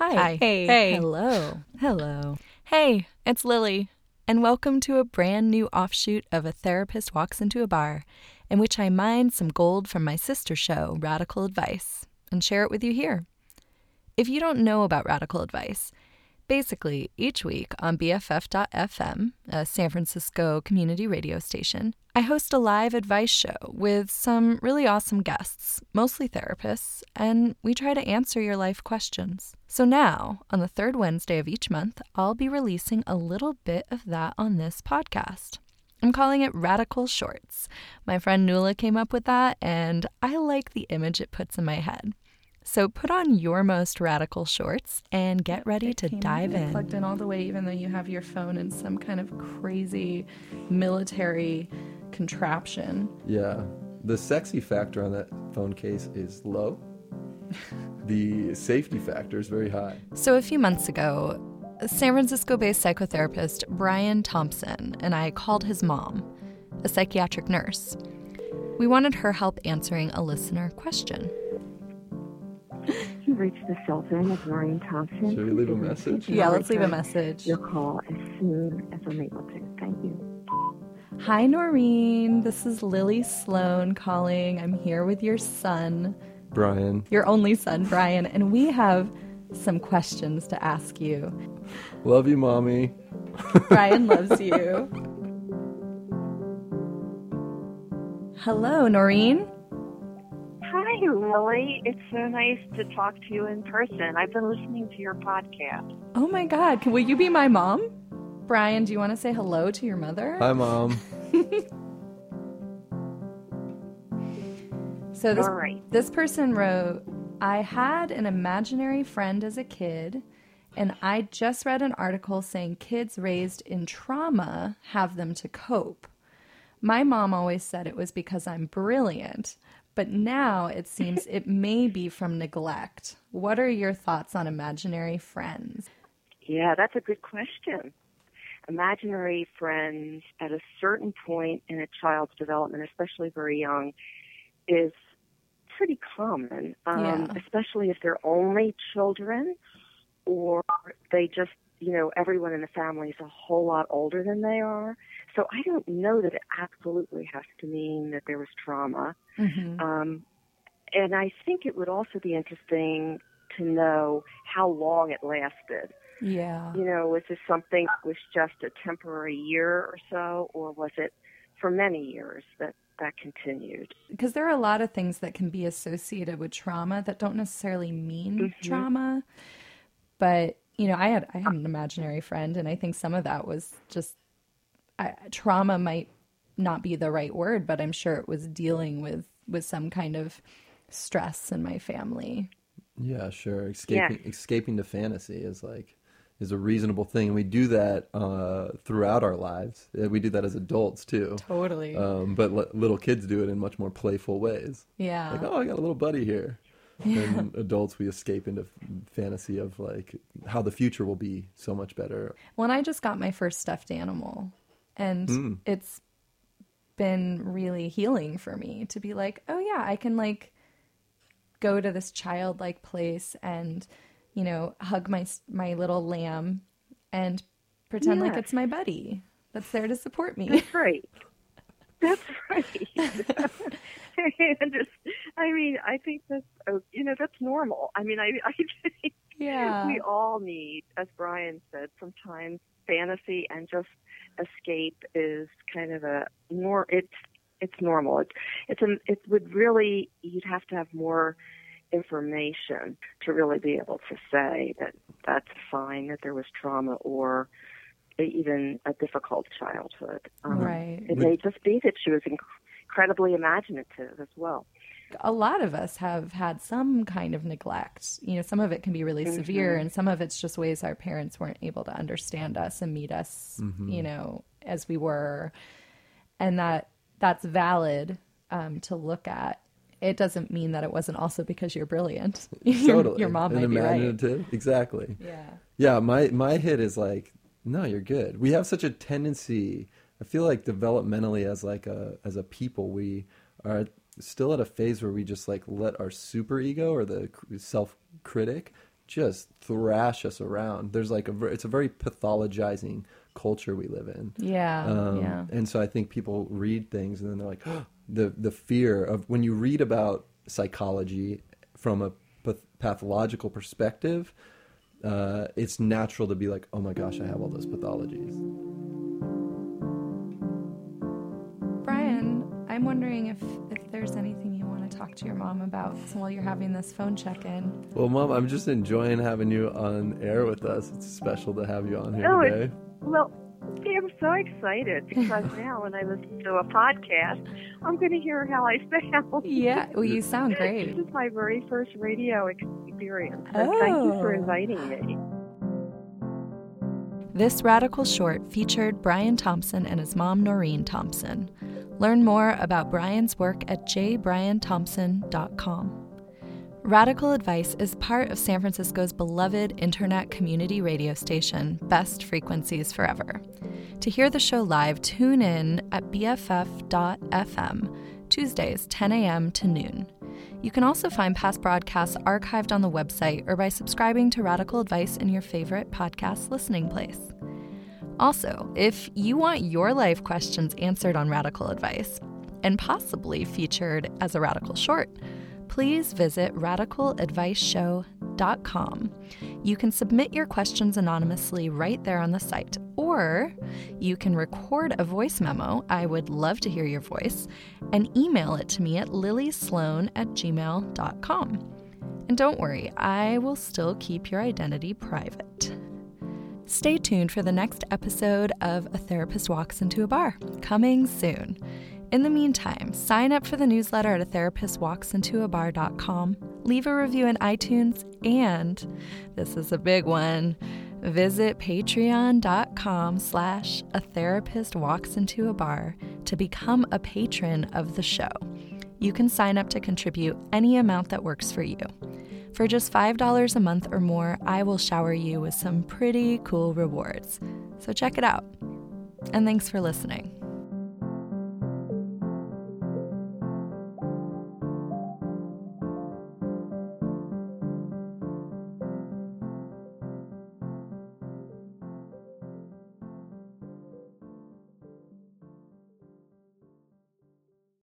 Hi. Hi. Hey. Hey. Hello. Hello. Hey, it's Lily, and welcome to a brand new offshoot of A Therapist Walks Into a Bar, in which I mine some gold from my sister show, Radical Advice, and share it with you here. If you don't know about Radical Advice, basically, each week on BFF.FM, a San Francisco community radio station, I host a live advice show with some really awesome guests, mostly therapists, and we try to answer your life questions. So now, on the third Wednesday of each month, I'll be releasing a little bit of that on this podcast. I'm calling it Radical Shorts. My friend Nuala came up with that, and I like the image it puts in my head. So put on your most radical shorts and get ready to dive in. Plugged in all the way, even though you have your phone in some kind of crazy military contraption. Yeah. The sexy factor on that phone case is low. the safety factor is very high. So a few months ago, San Francisco based psychotherapist Brian Thompson and I called his mom, a psychiatric nurse. We wanted her help answering a listener question. You've reached the cell phone of Noreen Thompson. Should we leave a message? Yeah, I'll let's leave a message. Your call as soon as I'm able to. Thank you. Hi, Noreen. This is Lily Sloane calling. I'm here with your son, Brian. your only son, Brian, and we have some questions to ask you. Love you, mommy. Brian loves you. Hello, Noreen. Hi, Lily. It's so nice to talk to you in person. I've been listening to your podcast. Oh my God, can, will you be my mom? Brian, do you want to say hello to your mother? Hi, mom. So this All right. this person wrote, I had an imaginary friend as a kid, and I just read an article saying kids raised in trauma have them to cope. My mom always said it was because I'm brilliant, but now it seems it may be from neglect. What are your thoughts on imaginary friends? Yeah, that's a good question. Imaginary friends at a certain point in a child's development, especially very young, is pretty common, um, Yeah. especially if they're only children or they just, you know, everyone in the family is a whole lot older than they are. So I don't know that it absolutely has to mean that there was trauma. Mm-hmm. Um, and I think it would also be interesting to know how long it lasted. Yeah. You know, was this something that was just a temporary year or so, or was it for many years that that continued? because there are a lot of things that can be associated with trauma that don't necessarily mean Mhm. trauma but you know i had i had an imaginary friend and i think some of that was just I, trauma might not be the right word but i'm sure it was dealing with with some kind of stress in my family Yeah, sure. Escaping escaping to fantasy is like is a reasonable thing, and we do that uh, throughout our lives. Uh, We do that as adults too. totally Um, but li- little kids do it in much more playful ways. yeah Like, oh, I got a little buddy here. And adults, we escape into fantasy of like how the future will be so much better. When I just got my first stuffed animal, and hmm. it's been really healing for me to be like, oh yeah, I can like go to this childlike place and you know hug my my little lamb and pretend like it's my buddy that's there to support me. That's right. That's right. and just, I mean, I think that's, oh, you know, that's normal. I mean, I, I think yeah. we all need, as Brian said, sometimes fantasy and just escape is kind of a nor. It's it's normal. It's it's a, it would really you'd have to have more information to really be able to say that that's a sign that there was trauma or even a difficult childhood. Um, Right. It may just be that she was inc- incredibly imaginative as well. a lot of us have had some kind of neglect. You know, some of it can be really severe, and some of it's just ways our parents weren't able to understand us and meet us, you know, as we were, and that that's valid um, to look at. It doesn't mean that it wasn't also because you're brilliant. your, totally. your mom and might be right. imaginative. Exactly. Yeah. Yeah, my my hit is like, no, you're good. We have such a tendency. I feel like developmentally, as like a as a people, we are still at a phase where we just like let our super ego or the self critic just thrash us around. There's like a it's a very pathologizing culture we live in. Yeah, um, yeah. And so I think people read things and then they're like, oh, the the fear of when you read about psychology from a pathological perspective, uh, it's natural to be like, oh my gosh, I have all those pathologies. Brian, I'm wondering if if there's anything you want to talk to your mom about while you're having this phone check in. Well, mom, I'm just enjoying having you on air with us. It's special to have you on here oh, today. Well, I'm so excited because now when I listen to a podcast, I'm going to hear how I sound. Yeah, well, you sound great. this is my very first radio experience. So oh. thank you for oh. inviting me. This radical short featured Brian Thompson and his mom, Noreen Thompson. Learn more about Brian's work at jbrianthompson.com. Radical Advice is part of San Francisco's beloved internet community radio station, Best Frequencies Forever. To hear the show live, tune in at BFF.fm, Tuesdays, 10 a.m. to noon. You can also find past broadcasts archived on the website or by subscribing to Radical Advice in your favorite podcast listening place. Also, if you want your life questions answered on Radical Advice, and possibly featured as a radical short, please visit radicaladviceshow.com. You can submit your questions anonymously right there on the site, or you can record a voice memo. I would love to hear your voice, and email it to me at lilysloane at gmail.com. And don't worry, I will still keep your identity private. Stay tuned for the next episode of A Therapist Walks Into a Bar, coming soon. In the meantime, sign up for the newsletter at a therapistwalksintoabar.com, leave a review in iTunes, and this is a big one. Visit patreon.com slash a therapist walks into a bar to become a patron of the show. You can sign up to contribute any amount that works for you. For just $5 a month or more, I will shower you with some pretty cool rewards. So check it out. And thanks for listening.